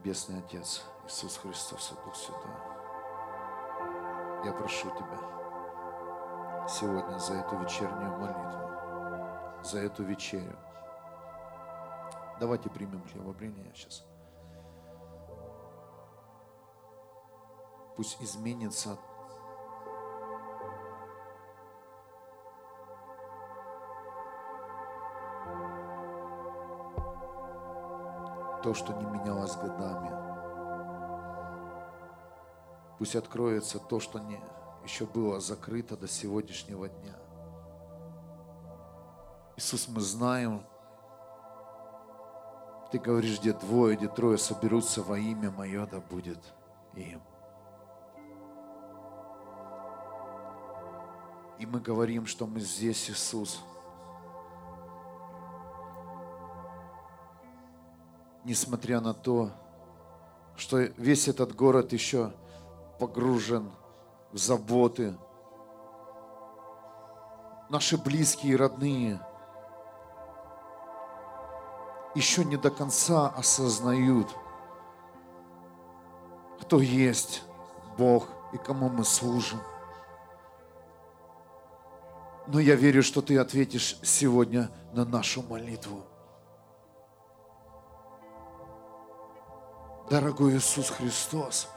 Небесный Отец, Иисус Христос и Дух Святой, я прошу Тебя сегодня за эту вечернюю молитву, за эту вечерю. Давайте примем хлебопрение сейчас. Пусть изменится то, что не менялось годами. Пусть откроется то, что не, еще было закрыто до сегодняшнего дня. Иисус, мы знаем, Ты говоришь, где двое, где трое соберутся во имя Мое, да будет им. И мы говорим, что мы здесь, Иисус – несмотря на то, что весь этот город еще погружен в заботы. Наши близкие и родные еще не до конца осознают, кто есть Бог и кому мы служим. Но я верю, что ты ответишь сегодня на нашу молитву. Дорогой Иисус Христос.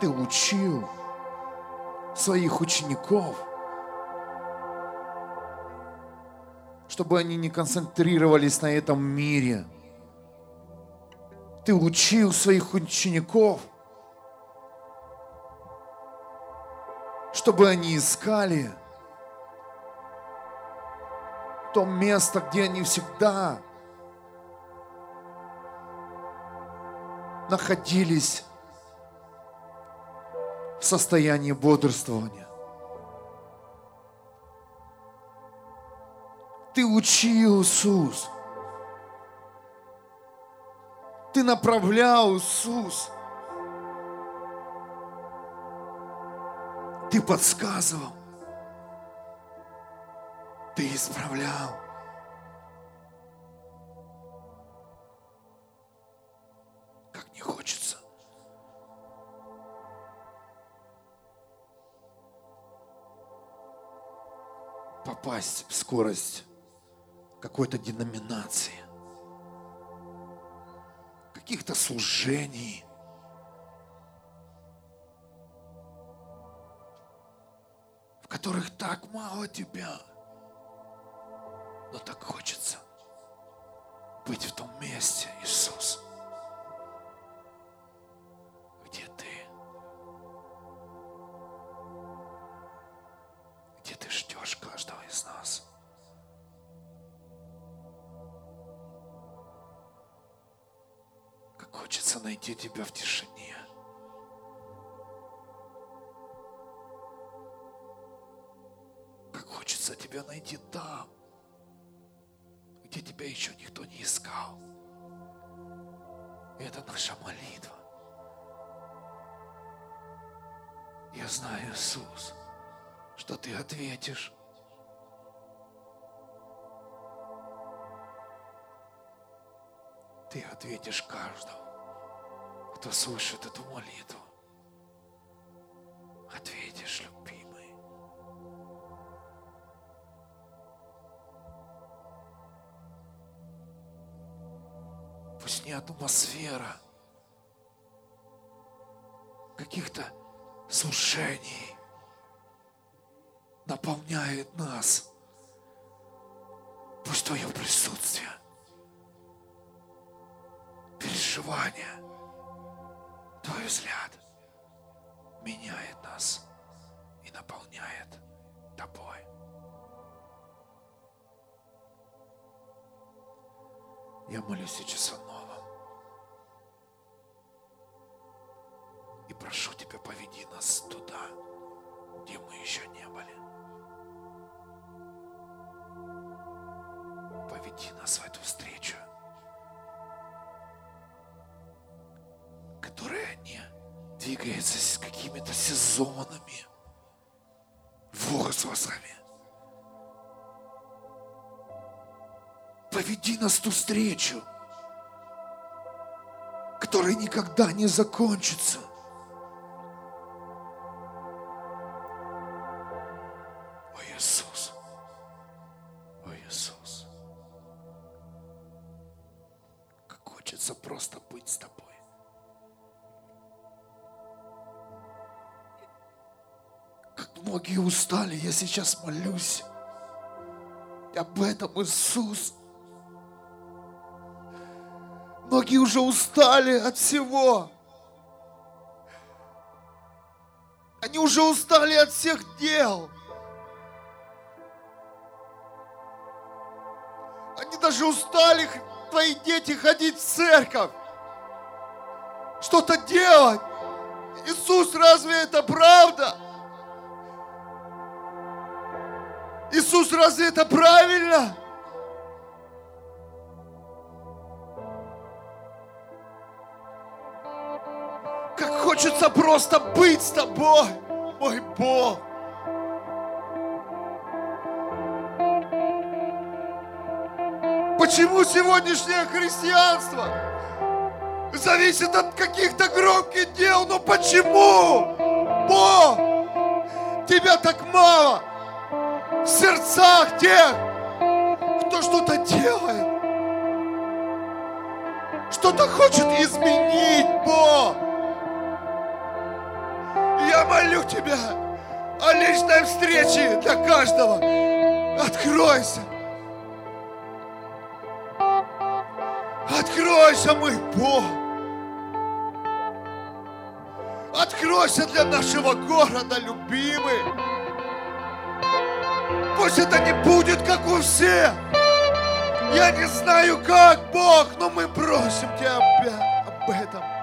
Ты учил своих учеников, чтобы они не концентрировались на этом мире. Ты учил своих учеников, чтобы они искали то место, где они всегда находились в состоянии бодрствования. Ты учил Иисус. Ты направлял Иисус. Ты подсказывал. Ты исправлял. Попасть в скорость какой-то деноминации, каких-то служений, в которых так мало тебя, но так хочется быть в том месте, Иисус. Иисус, что Ты ответишь. Ты ответишь каждому кто слышит эту молитву, ответишь, любимый. Пусть не атмосфера каких-то слушаний наполняет нас. Пусть Твое присутствие, переживание – Твой взгляд меняет нас и наполняет Тобой. Я молюсь сейчас о новом. Прошу Тебя, поведи нас туда, где мы еще не были. Поведи нас в эту встречу. которая не двигается с какими-то сезонами, возрастами. Поведи нас в ту встречу, которая никогда не закончится. Сейчас молюсь об этом, Иисус. Многие уже устали от всего. Они уже устали от всех дел. Они даже устали, твои дети, ходить в церковь. Что-то делать. Иисус, разве это правда? Иисус, разве это правильно? Как хочется просто быть с тобой, мой Бог. Почему сегодняшнее христианство зависит от каких-то громких дел? Но почему? Бог, тебя так мало в сердцах тех, кто что-то делает, что-то хочет изменить, Бог. Я молю Тебя о личной встрече для каждого. Откройся. Откройся, мой Бог. Откройся для нашего города, любимый. Пусть это не будет, как у всех. Я не знаю, как, Бог, но мы просим Тебя об этом.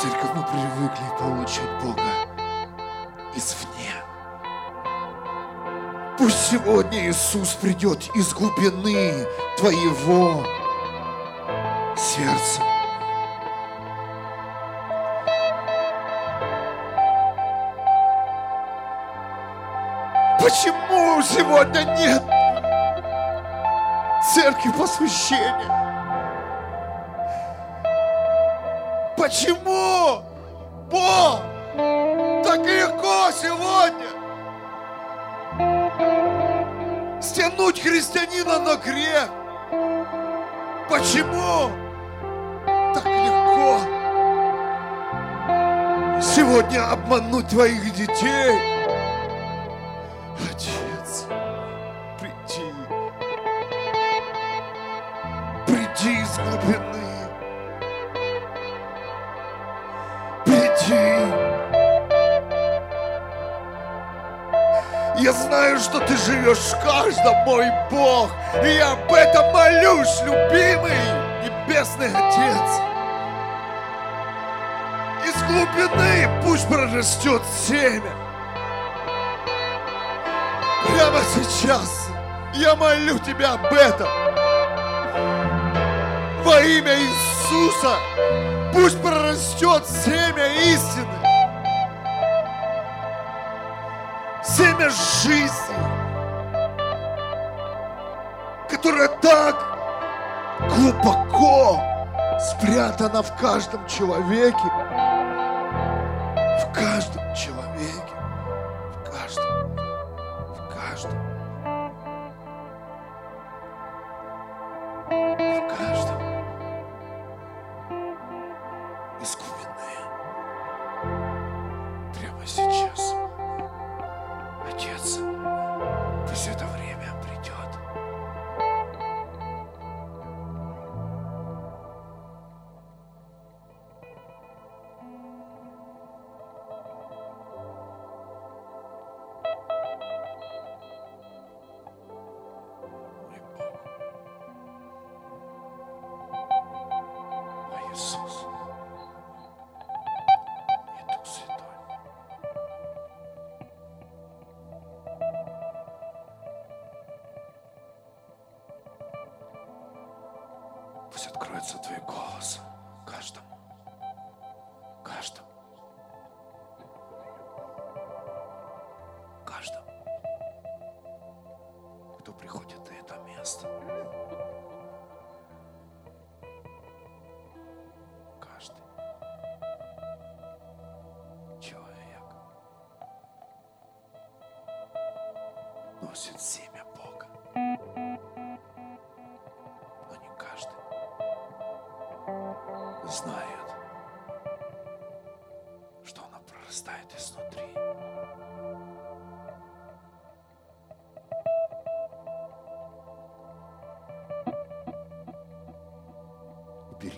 Церковь, мы привыкли получать Бога извне. Пусть сегодня Иисус придет из глубины твоего сердца. Почему сегодня нет церкви посвящения? Почему? Бог, так легко сегодня стянуть христианина на грех. Почему? Так легко сегодня обмануть твоих детей. Живешь в каждом, мой Бог. И я об этом молюсь, любимый Небесный Отец. Из глубины пусть прорастет семя. Прямо сейчас я молю Тебя об этом. Во имя Иисуса пусть прорастет семя истины. Семя жизни, спрятано в каждом человеке.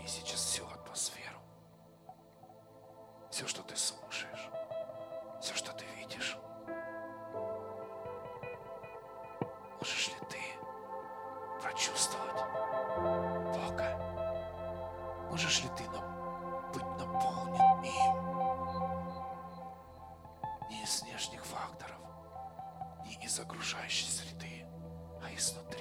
Убери сейчас всю атмосферу. Все, что ты слушаешь. Все, что ты видишь. Можешь ли ты прочувствовать Бога? Можешь ли ты нам быть наполнен им? Не из внешних факторов, не из окружающей среды, а изнутри.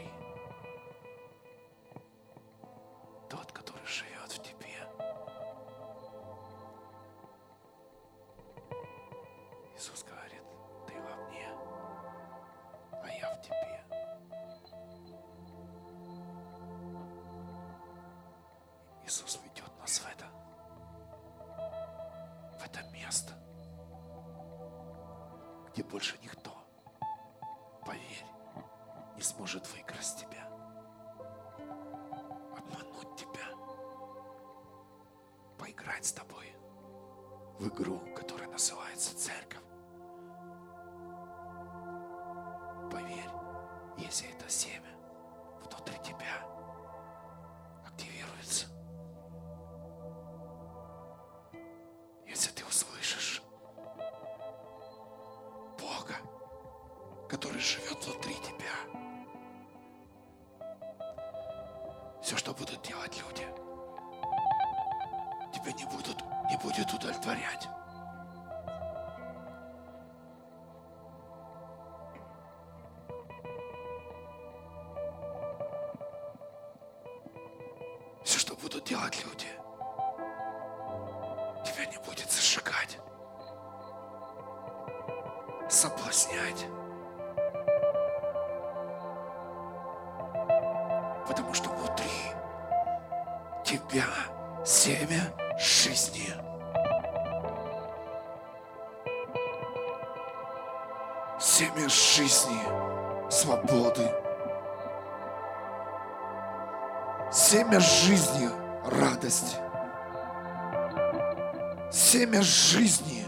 Иисус ведет нас в это, в это место, где больше никто, поверь, не сможет выкрасть тебя, обмануть тебя, поиграть с тобой в игру, которая называется церковь. Делать люди, тебя не будет зажигать, соблазнять. Потому что внутри тебя семя жизни. Семя жизни, свободы. Семя жизни, радости. Семя жизни,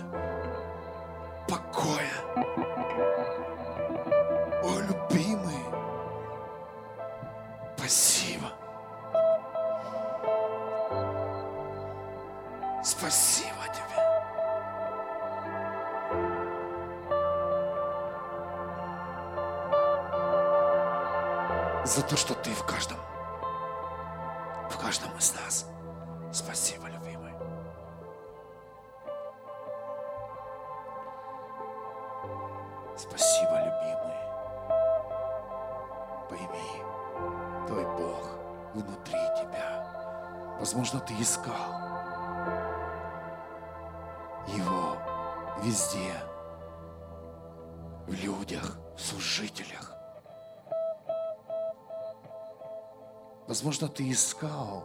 ты искал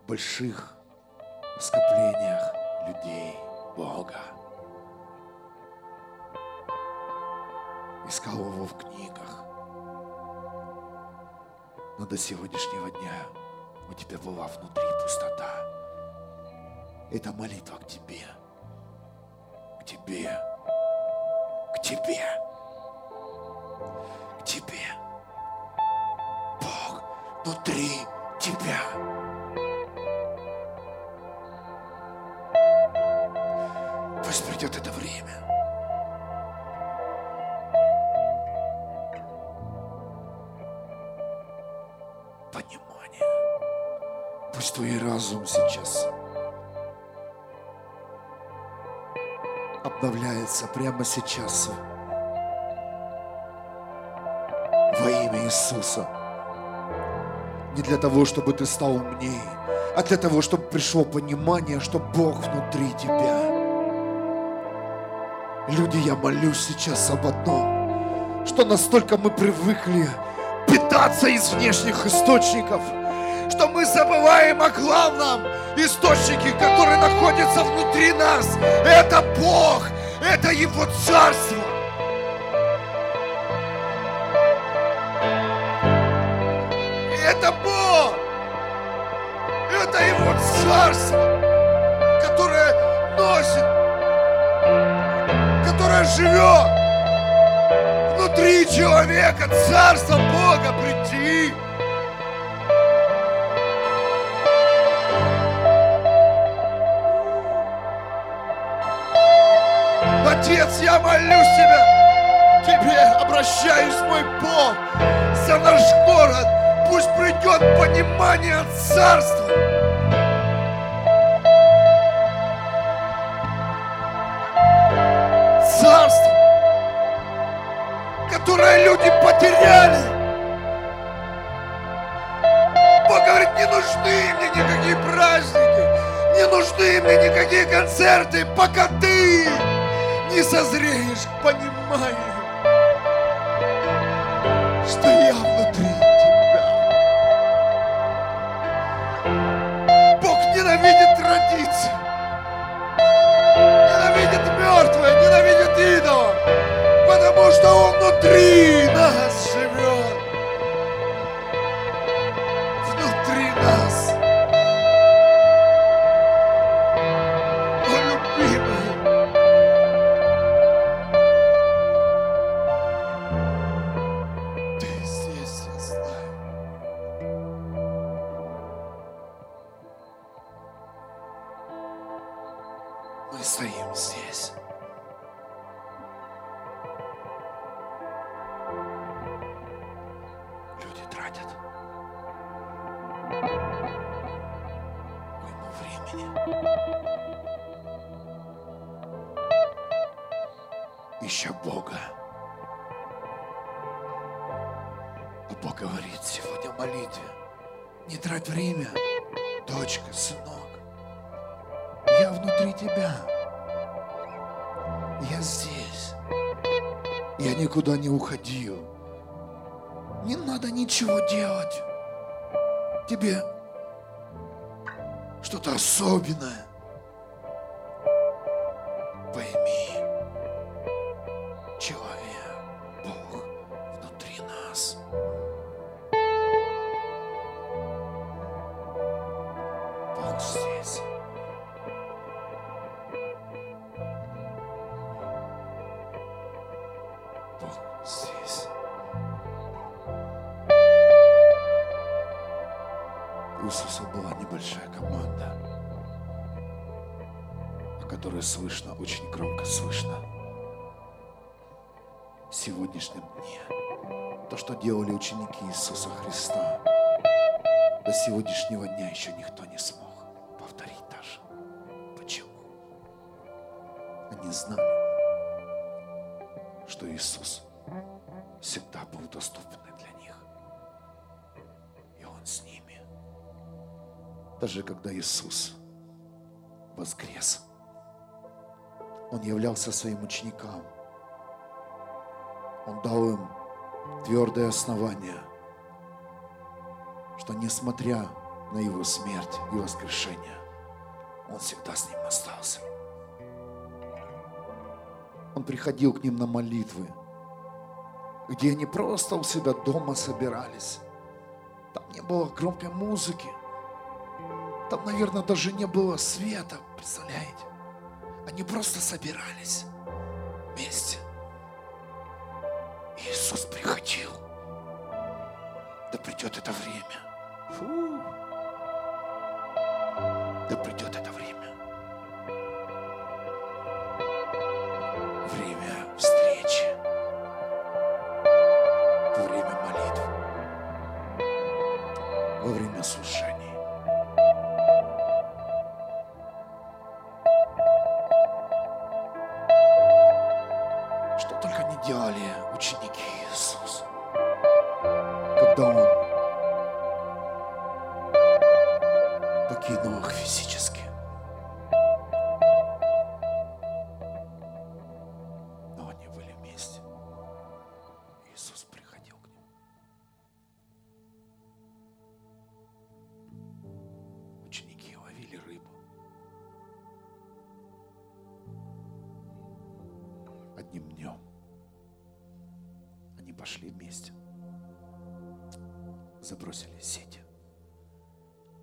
в больших скоплениях людей Бога. Искал его в книгах. Но до сегодняшнего дня у тебя была внутри пустота. Это молитва к тебе. К тебе. К тебе. Понимание. Пусть твой разум сейчас обновляется прямо сейчас. Во имя Иисуса. Не для того, чтобы ты стал умнее, а для того, чтобы пришло понимание, что Бог внутри тебя. Люди, я молюсь сейчас об одном, что настолько мы привыкли питаться из внешних источников, что мы забываем о главном источнике, который находится внутри нас. Это Бог, это Его Царство. До сегодняшнего дня еще никто не смог повторить даже. Почему? Они знали, что Иисус всегда был доступен для них. И Он с ними. Даже когда Иисус воскрес, Он являлся своим ученикам. Он дал им твердое основание, что несмотря на Его смерть и воскрешение, Он всегда с ним остался. Он приходил к ним на молитвы, где они просто у себя дома собирались. Там не было громкой музыки. Там, наверное, даже не было света, представляете? Они просто собирались вместе. Иисус приходил. Да придет это время. Фу. Да придет Одним днем они пошли вместе, забросили сети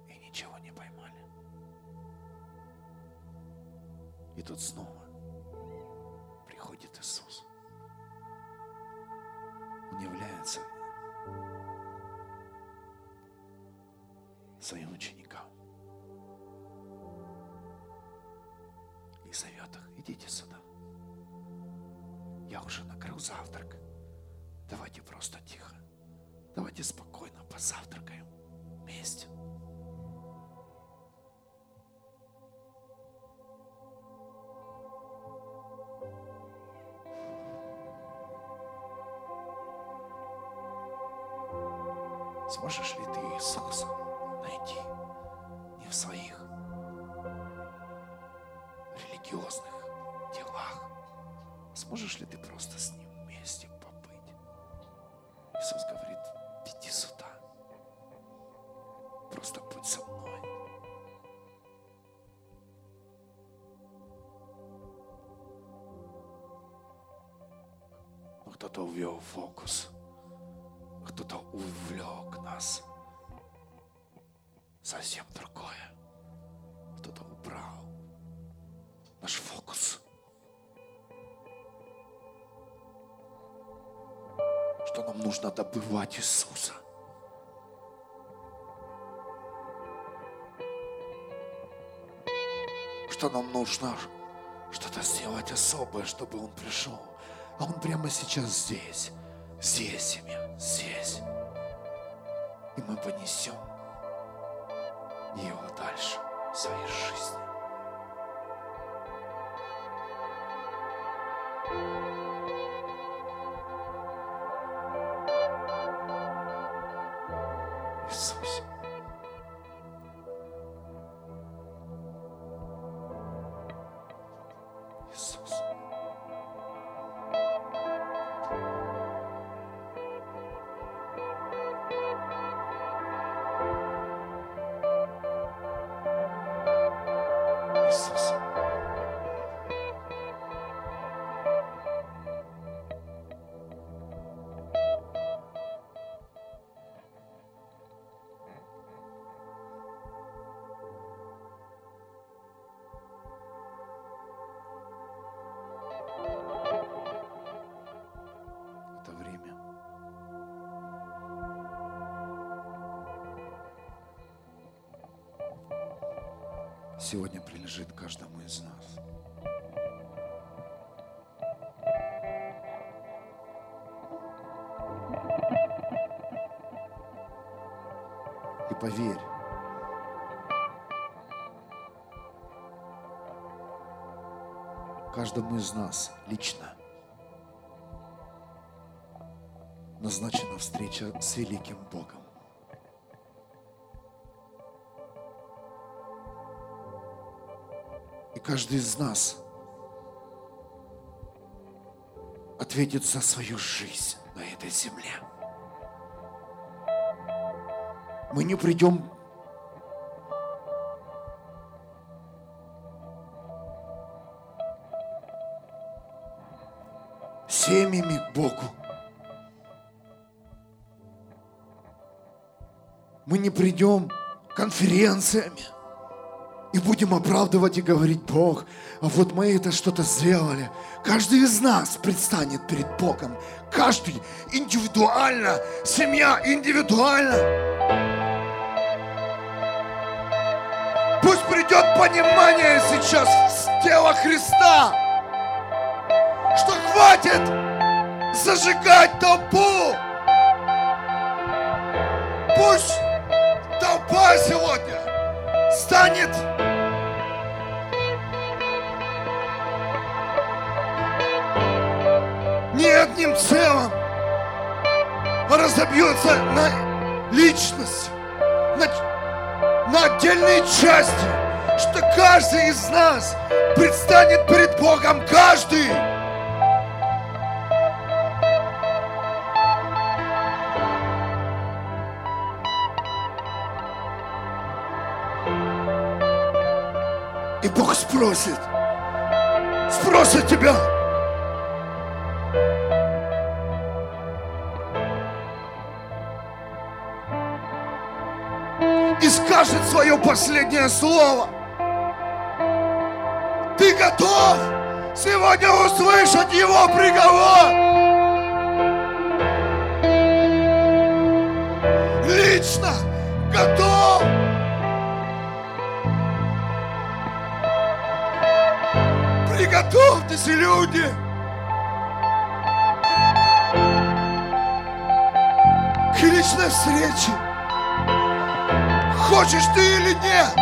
и ничего не поймали. И тут снова приходит Иисус. Он является своим ученикам и зовет их, идите сюда. Уже накрыл завтрак. Давайте просто тихо. Давайте спокойно позавтракаем вместе. Фокус. Кто-то увлек нас. Совсем другое. Кто-то убрал наш фокус. Что нам нужно добывать Иисуса. Что нам нужно что-то сделать особое, чтобы Он пришел. А Он прямо сейчас здесь. Здесь, семья, здесь. И мы понесем его дальше в своей жизни. Сегодня принадлежит каждому из нас. И поверь, каждому из нас лично назначена встреча с великим Богом. Каждый из нас ответит за свою жизнь на этой земле. Мы не придем семьями к Богу. Мы не придем конференциями и будем оправдывать и говорить, Бог, а вот мы это что-то сделали. Каждый из нас предстанет перед Богом. Каждый индивидуально, семья индивидуально. Пусть придет понимание сейчас с тела Христа, что хватит зажигать толпу. Пусть толпа сегодня станет одним целым, разобьется на личность, на, на отдельные части, что каждый из нас предстанет перед Богом, каждый. И Бог спросит, спросит тебя, скажет свое последнее слово. Ты готов сегодня услышать его приговор? Лично готов? Приготовьтесь, люди! К личной встрече. Хочешь ты или нет,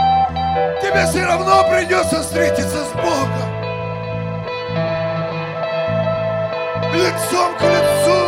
тебе все равно придется встретиться с Богом. Лицом к лицу.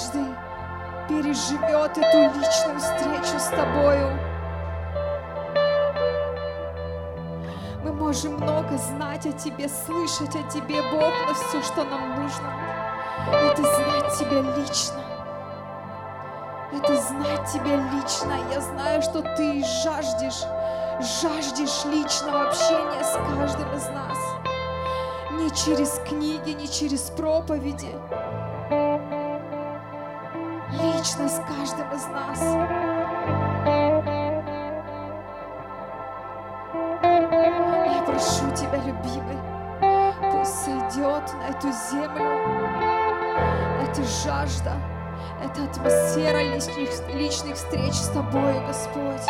Каждый переживет эту личную встречу с тобою. Мы можем много знать о Тебе, слышать о Тебе, Бог, но все, что нам нужно, это знать Тебя лично. Это знать Тебя лично. Я знаю, что Ты жаждешь, жаждешь личного общения с каждым из нас. Не через книги, не через проповеди. Лично с каждым из нас. Я прошу Тебя, любимый, пусть сойдет на эту землю эта жажда, эта атмосфера личных, личных встреч с Тобой, Господь.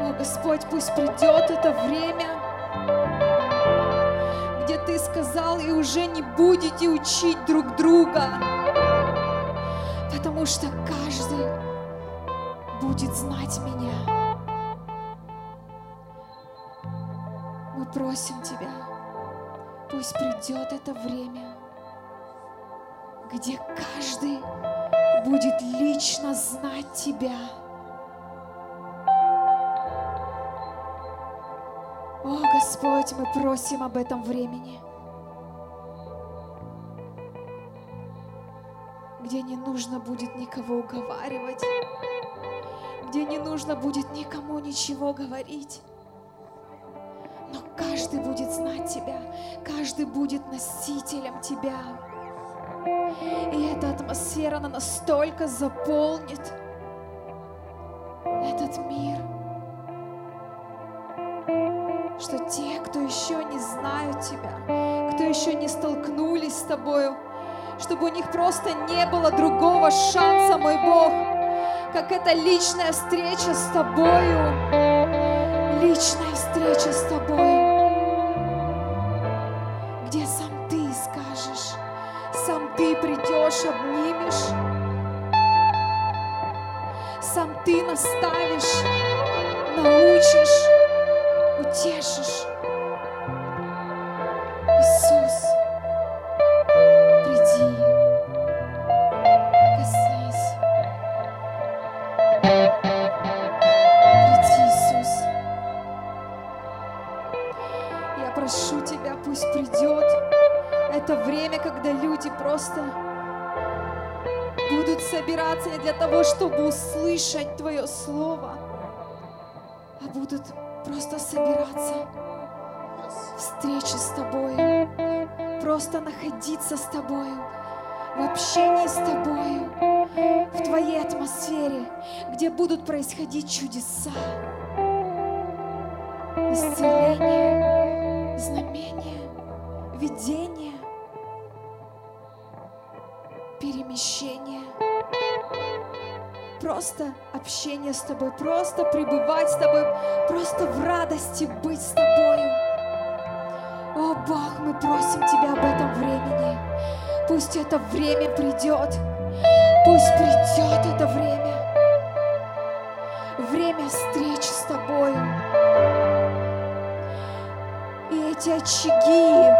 О, Господь, пусть придет это время, уже не будете учить друг друга, потому что каждый будет знать меня. Мы просим Тебя, пусть придет это время, где каждый будет лично знать Тебя. О, Господь, мы просим об этом времени, где не нужно будет никого уговаривать, где не нужно будет никому ничего говорить. Но каждый будет знать Тебя, каждый будет носителем Тебя. И эта атмосфера, она настолько заполнит этот мир, что те, кто еще не знают Тебя, кто еще не столкнулись с Тобою, чтобы у них просто не было другого шанса, мой Бог, как это личная встреча с Тобою, личная встреча с Тобою, Просто общение с Тобой, просто пребывать с Тобой, просто в радости быть с Тобою. О Бог, мы просим Тебя об этом времени. Пусть это время придет. Пусть придет это время. Время встреч с Тобою. И эти очаги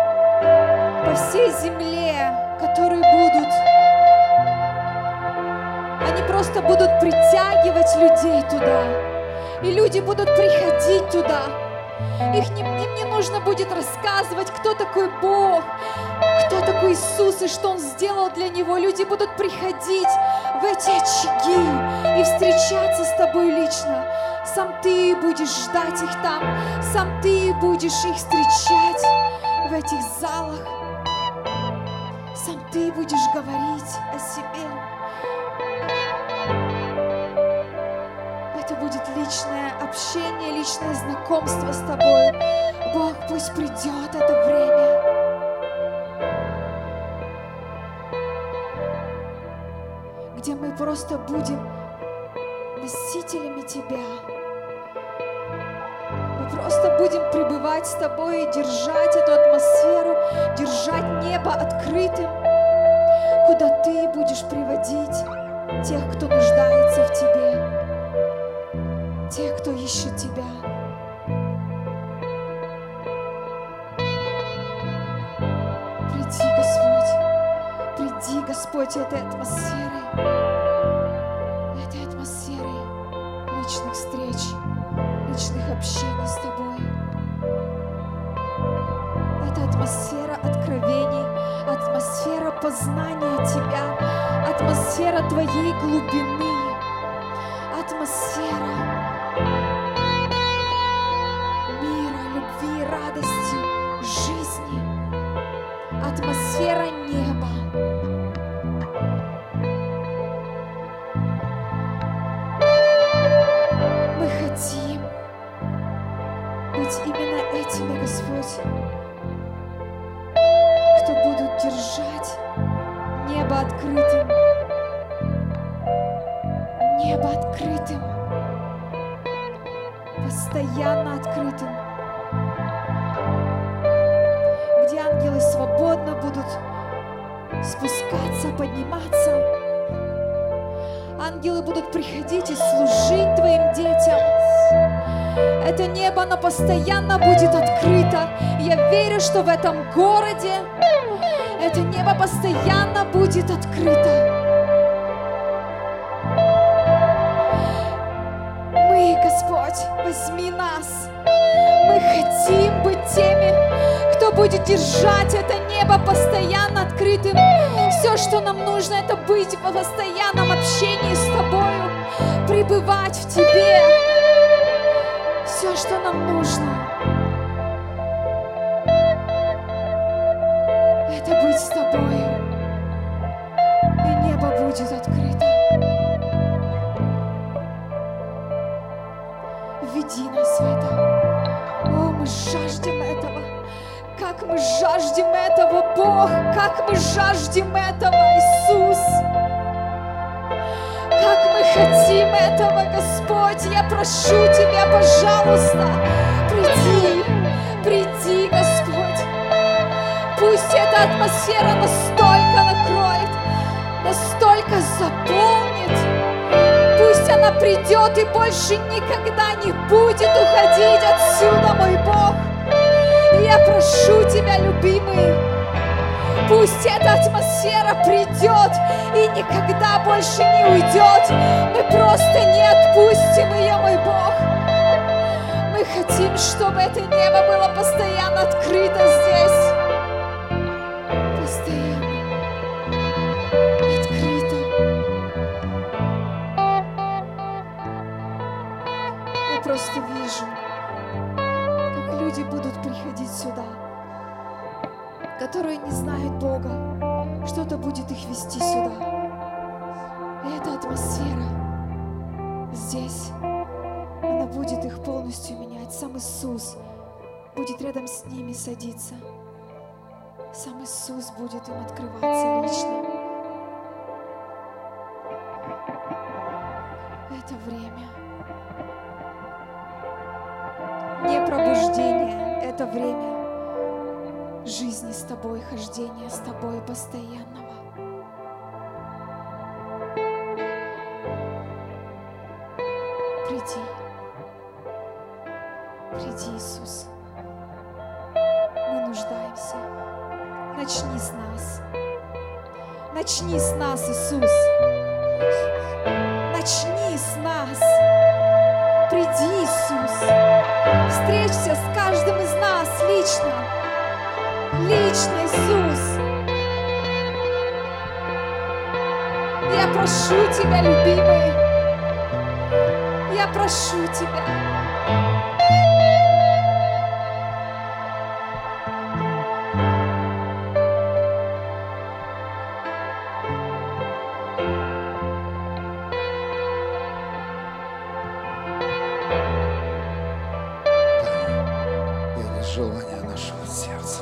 по всей земле, которые будут, просто будут притягивать людей туда. И люди будут приходить туда. Их не, им не нужно будет рассказывать, кто такой Бог, кто такой Иисус и что Он сделал для него. Люди будут приходить в эти очаги и встречаться с тобой лично. Сам ты будешь ждать их там, сам ты будешь их встречать в этих залах. Сам ты будешь говорить о себе. Личное общение, личное знакомство с тобой. Бог, пусть придет это время. Где мы просто будем носителями Тебя. Мы просто будем пребывать с Тобой и держать эту атмосферу, держать небо открытым, куда Ты будешь приводить тех, кто нуждается в Тебе, кто ищет Тебя. Приди, Господь, приди, Господь, этой атмосферой, этой атмосферой личных встреч, личных общений с Тобой. Это атмосфера откровений, атмосфера познания Тебя, атмосфера Твоей глубины, именно этими, Господь, кто будут держать небо открытым. Небо открытым. Постоянно открытым. Где ангелы свободно будут спускаться, подниматься. Ангелы будут приходить и служить Твоим детям. Это небо, оно постоянно будет открыто. Я верю, что в этом городе это небо постоянно будет открыто. Мы, Господь, возьми нас. Мы хотим быть теми, кто будет держать это небо постоянно открытым. Все, что нам нужно, это быть в постоянном общении с Тобою, пребывать в Тебе. Что нам нужно, это быть с Тобою. И небо будет открыто. Веди нас в это. О, мы жаждем этого. Как мы жаждем этого, Бог, как мы жаждем этого, Господь. Я прошу Тебя, пожалуйста, приди, приди, Господь. Пусть эта атмосфера настолько накроет, настолько заполнит. Пусть она придет и больше никогда не будет уходить отсюда, мой Бог. Я прошу Тебя, любимый, Пусть эта атмосфера придет и никогда больше не уйдет. Мы просто не отпустим ее, мой Бог. Мы хотим, чтобы это небо было постоянно открыто здесь. Садиться. Сам Иисус будет им открываться лично. Это время. Не пробуждение, это время жизни с тобой, хождения с тобой постоянного. Приди, приди, Иисус. Мы нуждаемся. Начни с нас. Начни с нас, Иисус. Начни с нас. Приди, Иисус. Встречься с каждым из нас лично лично, Иисус. Я прошу Тебя, любимый, я прошу Тебя. желание нашего сердца.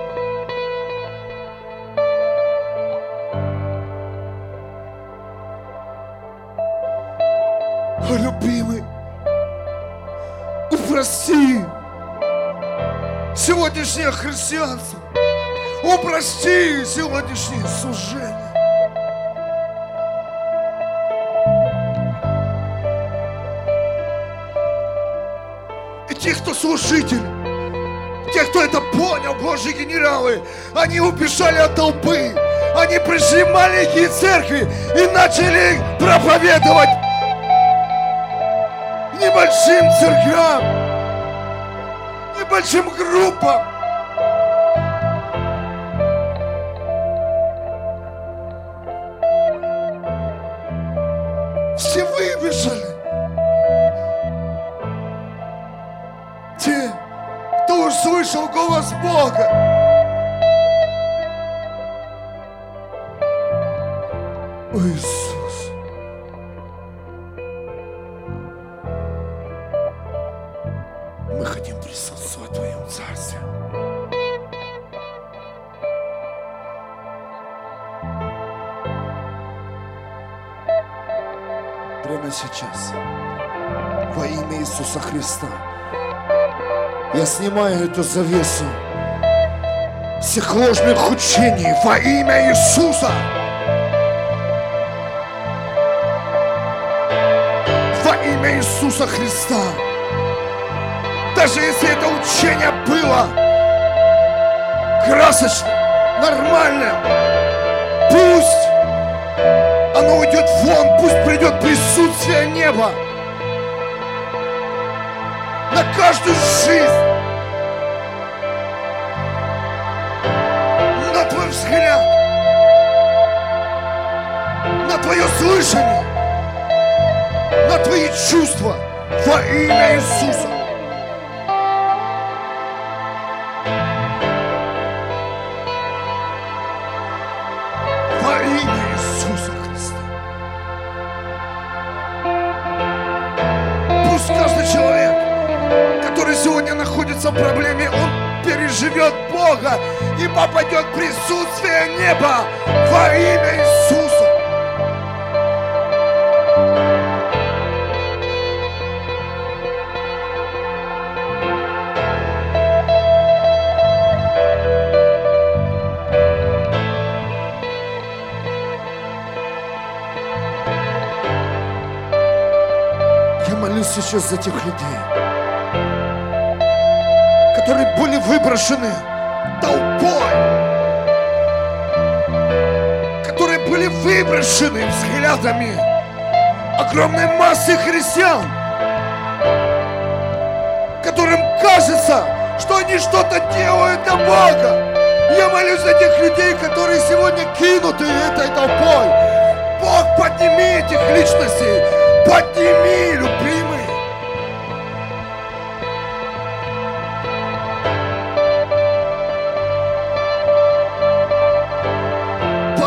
сегодняшнее христианство. Упрости сегодняшнее служение. те, кто служитель, те, кто это понял, Божьи генералы, они убежали от толпы, Они пришли в маленькие церкви и начали проповедовать небольшим церквям, небольшим группам. Бога. О, Иисус. Мы хотим присутствовать в Твоем Царстве. Прямо сейчас, во имя Иисуса Христа, я снимаю эту завесу всех ложных учений во имя Иисуса. Во имя Иисуса Христа. Даже если это учение было красочным, нормальным, пусть оно уйдет вон, пусть придет присутствие неба на каждую жизнь. Твое слышание, на твои чувства во имя Иисуса. Сейчас за тех людей, которые были выброшены толпой, которые были выброшены взглядами огромной массы христиан, которым кажется, что они что-то делают для Бога. Я молюсь за тех людей, которые сегодня кинуты этой толпой. Бог, подними этих личностей, подними,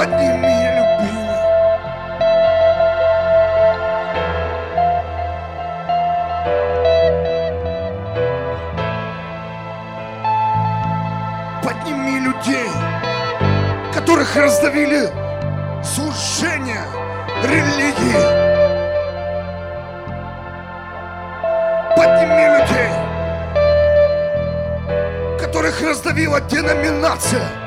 Подними, любимый. Подними людей, которых раздавили служение религии. Подними людей, которых раздавила деноминация.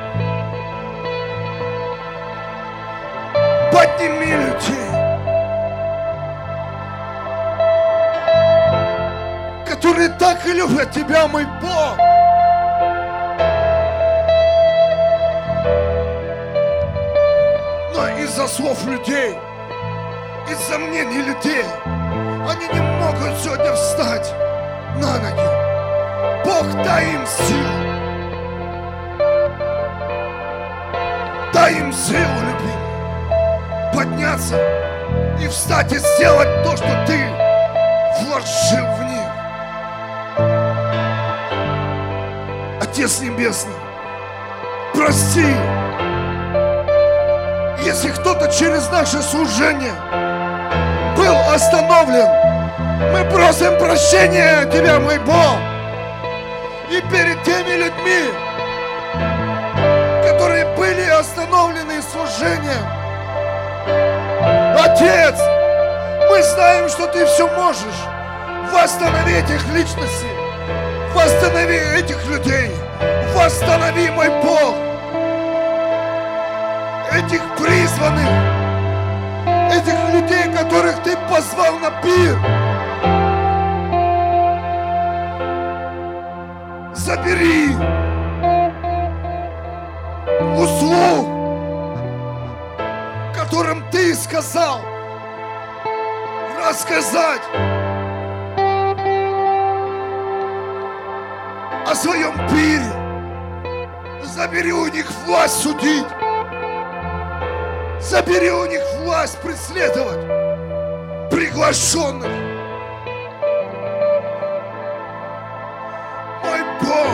Любят Тебя, мой Бог. Но из-за слов людей, из-за мнений людей, они не могут сегодня встать на ноги. Бог, дай им силу. Дай им силу, любимый, подняться и встать и сделать то, что Ты вложил Отец Небесный, прости, если кто-то через наше служение был остановлен, мы просим прощения Тебя, мой Бог. И перед теми людьми, которые были остановлены служением. Отец, мы знаем, что Ты все можешь. Восстанови этих личностей. Восстанови этих людей. Восстанови, мой Бог, этих призванных, этих людей, которых Ты позвал на пир. Забери услуг Ты сказал рассказать о своем пире. Забери у них власть судить. Забери у них власть преследовать приглашенных. Мой Бог,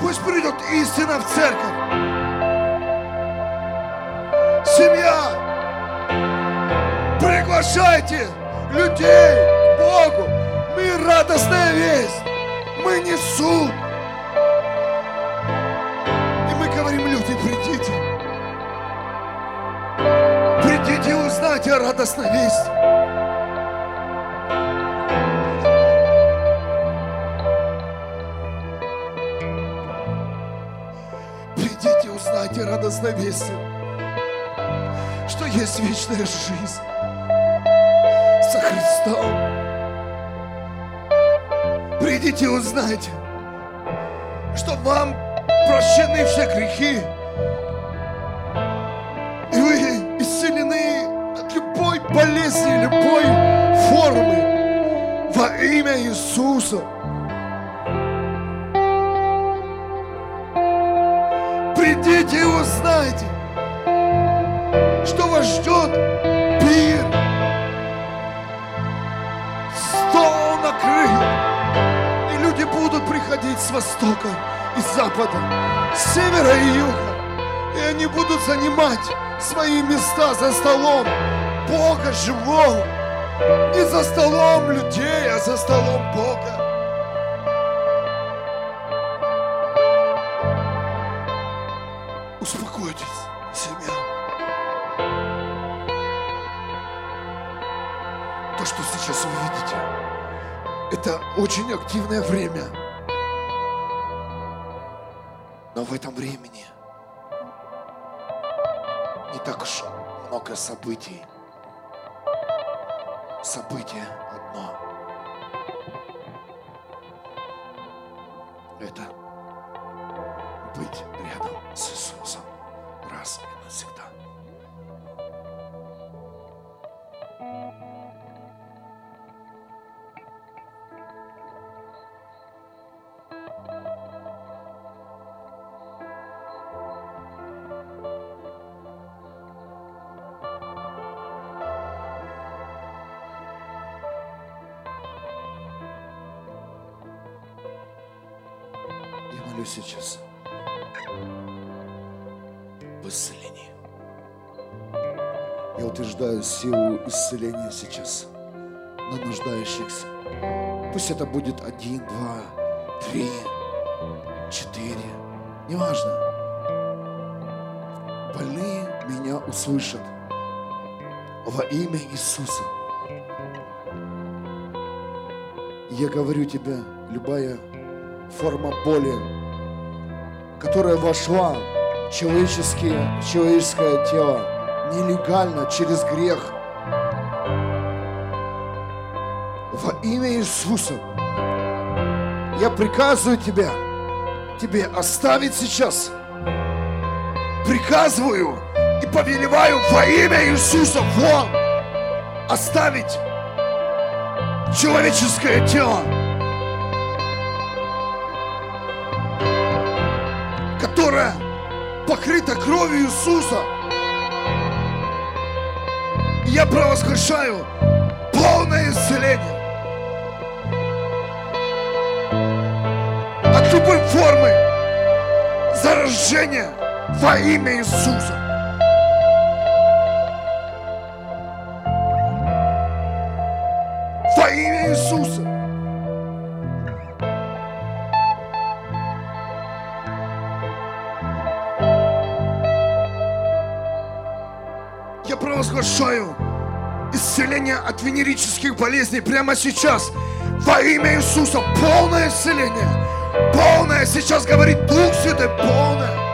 пусть придет истина в церковь. Семья, приглашайте людей узнайте о радостной вести, что есть вечная жизнь со Христом. Придите узнайте, что вам прощены все грехи, востока и запада, с севера и юга. И они будут занимать свои места за столом Бога живого. Не за столом людей, а за столом Бога. Успокойтесь, семья. То, что сейчас вы видите, это очень активное время. В этом времени не так уж много событий. Событие одно. Это быть Утверждаю силу исцеления сейчас на нуждающихся. Пусть это будет один, два, три, четыре. Неважно. Больные меня услышат во имя Иисуса. Я говорю тебе, любая форма боли, которая вошла в человеческие, в человеческое тело нелегально через грех. Во имя Иисуса я приказываю тебя, тебе оставить сейчас. Приказываю и повелеваю во имя Иисуса вон оставить человеческое тело. которая покрыта кровью Иисуса. Я провозглашаю полное исцеление от любой формы заражения во имя Иисуса. Во имя Иисуса. Я провозглашаю исцеление от венерических болезней прямо сейчас. Во имя Иисуса полное исцеление. Полное, сейчас говорит Дух Святой, полное.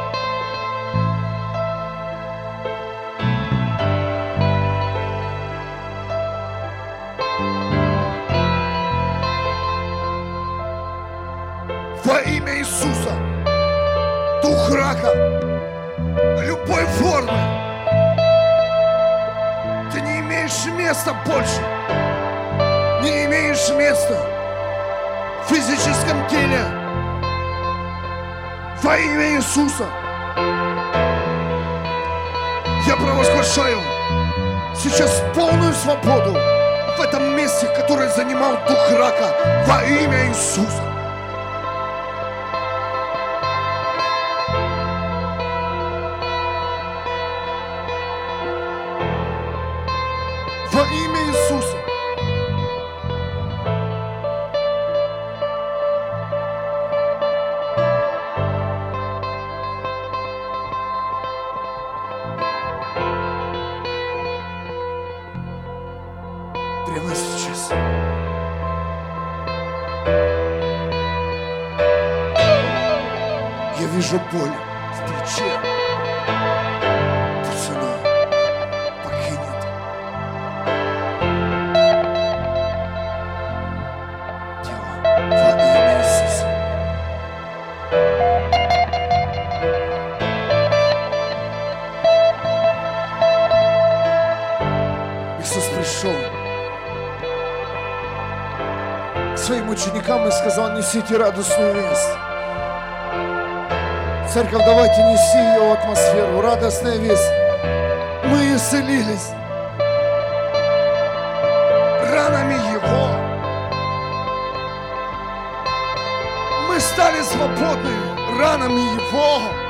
Во имя Иисуса. Я провозглашаю сейчас полную свободу в этом месте, которое занимал дух рака во имя Иисуса. Несите радостную весть. Церковь, давайте неси ее атмосферу. Радостная весть. Мы исцелились. Ранами Его. Мы стали свободны ранами Его.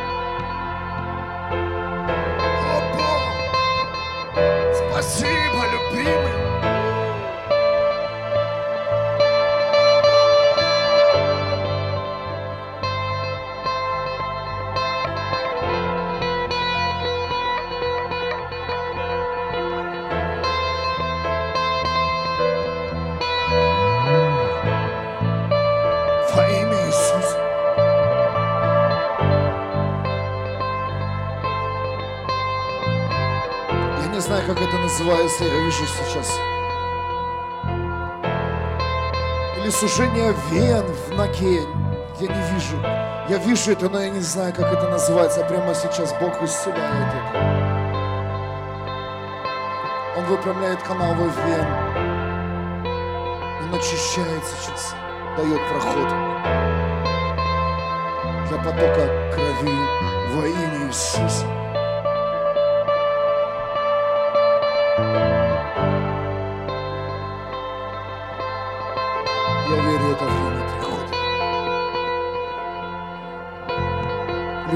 Называется, я сейчас. Или сужение вен в ноге. Я не вижу. Я вижу это, но я не знаю, как это называется. Прямо сейчас Бог исцеляет это. Он выпрямляет канавы вен. Он очищает сейчас, дает проход для потока крови во имя Иисуса.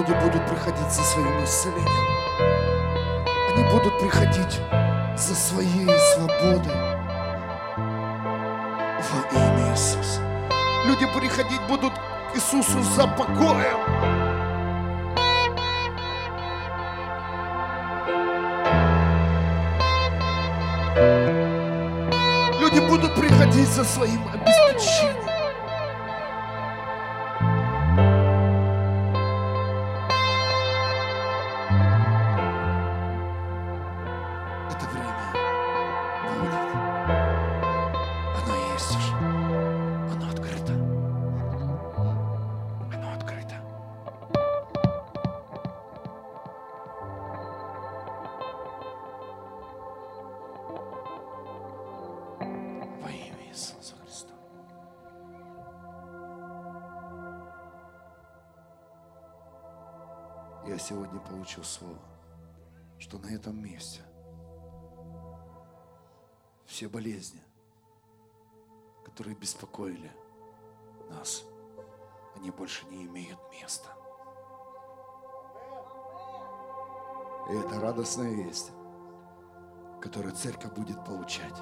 Люди будут приходить за своим исцелением. Они будут приходить за своей свободой во имя Иисуса. Люди приходить будут к Иисусу за покоем. Люди будут приходить за своим обеспечением. Все болезни, которые беспокоили нас, они больше не имеют места. И это радостная весть, которую церковь будет получать.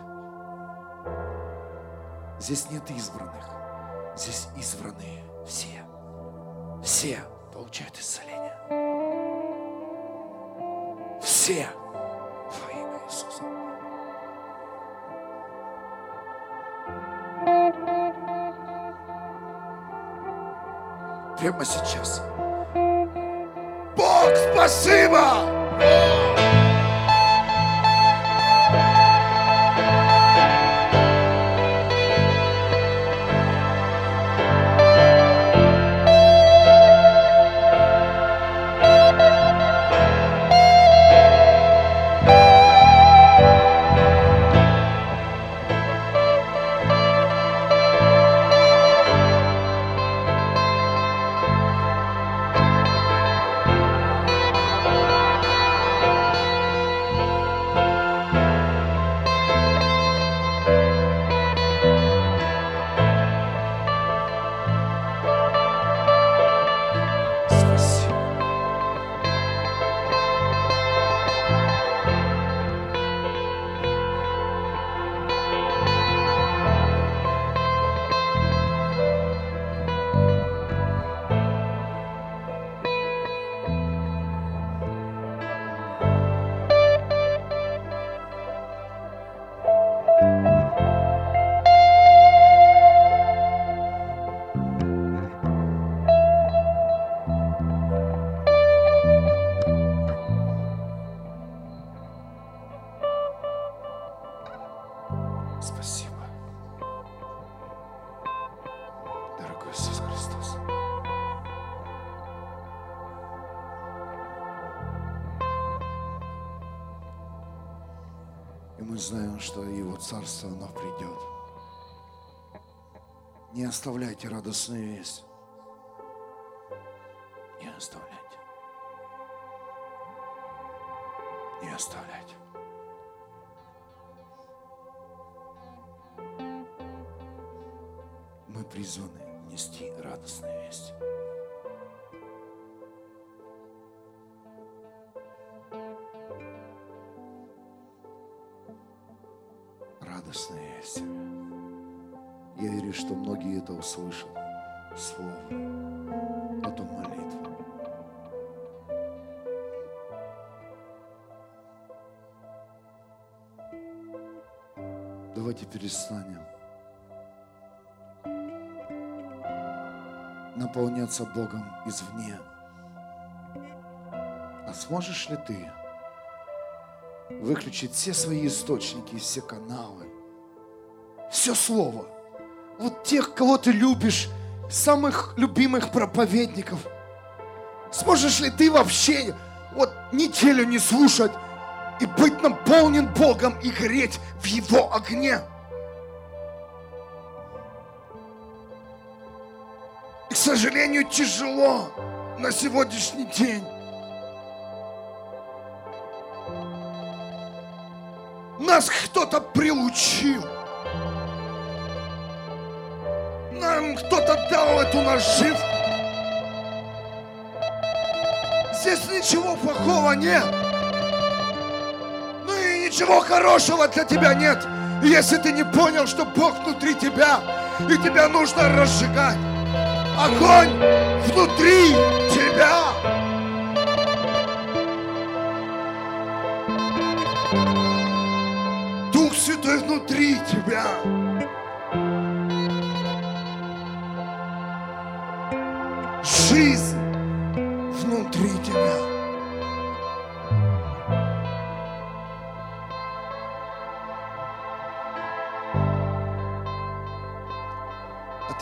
Здесь нет избранных, здесь избранные все. Все получают исцеление. Все Прямо сейчас. Бог, спасибо! Спасибо. Дорогой Иисус Христос. И мы знаем, что Его Царство, оно придет. Не оставляйте радостную весть. Радостная весть. Я верю, что многие это услышат. Слово, эту молитву. Давайте перестанем наполняться Богом извне. А сможешь ли ты выключить все свои источники, все каналы, все слово, вот тех, кого ты любишь, самых любимых проповедников. Сможешь ли ты вообще вот неделю не слушать и быть наполнен Богом и гореть в Его огне? И, к сожалению, тяжело на сегодняшний день. Нас кто-то прилучил. Кто-то дал эту наживку. Здесь ничего плохого нет. Ну и ничего хорошего для тебя нет. Если ты не понял, что Бог внутри тебя, и тебя нужно разжигать. Огонь внутри тебя. Дух Святой внутри тебя.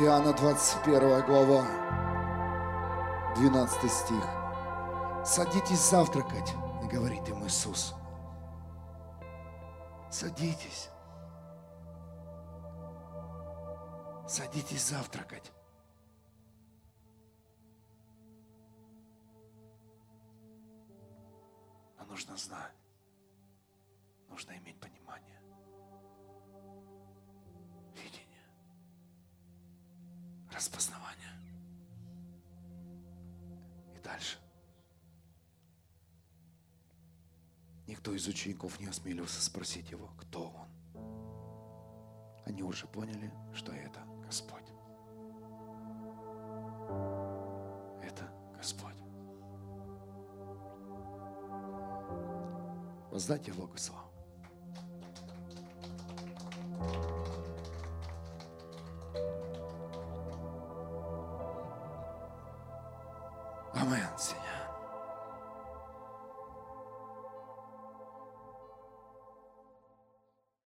Иоанна 21 глава, 12 стих. Садитесь завтракать, говорит им Иисус. Садитесь. Садитесь завтракать. Но нужно знать, нужно иметь понимание, распознавание. И дальше. Никто из учеников не осмелился спросить его, кто он. Они уже поняли, что это Господь. Это Господь. Воздайте Богу славу.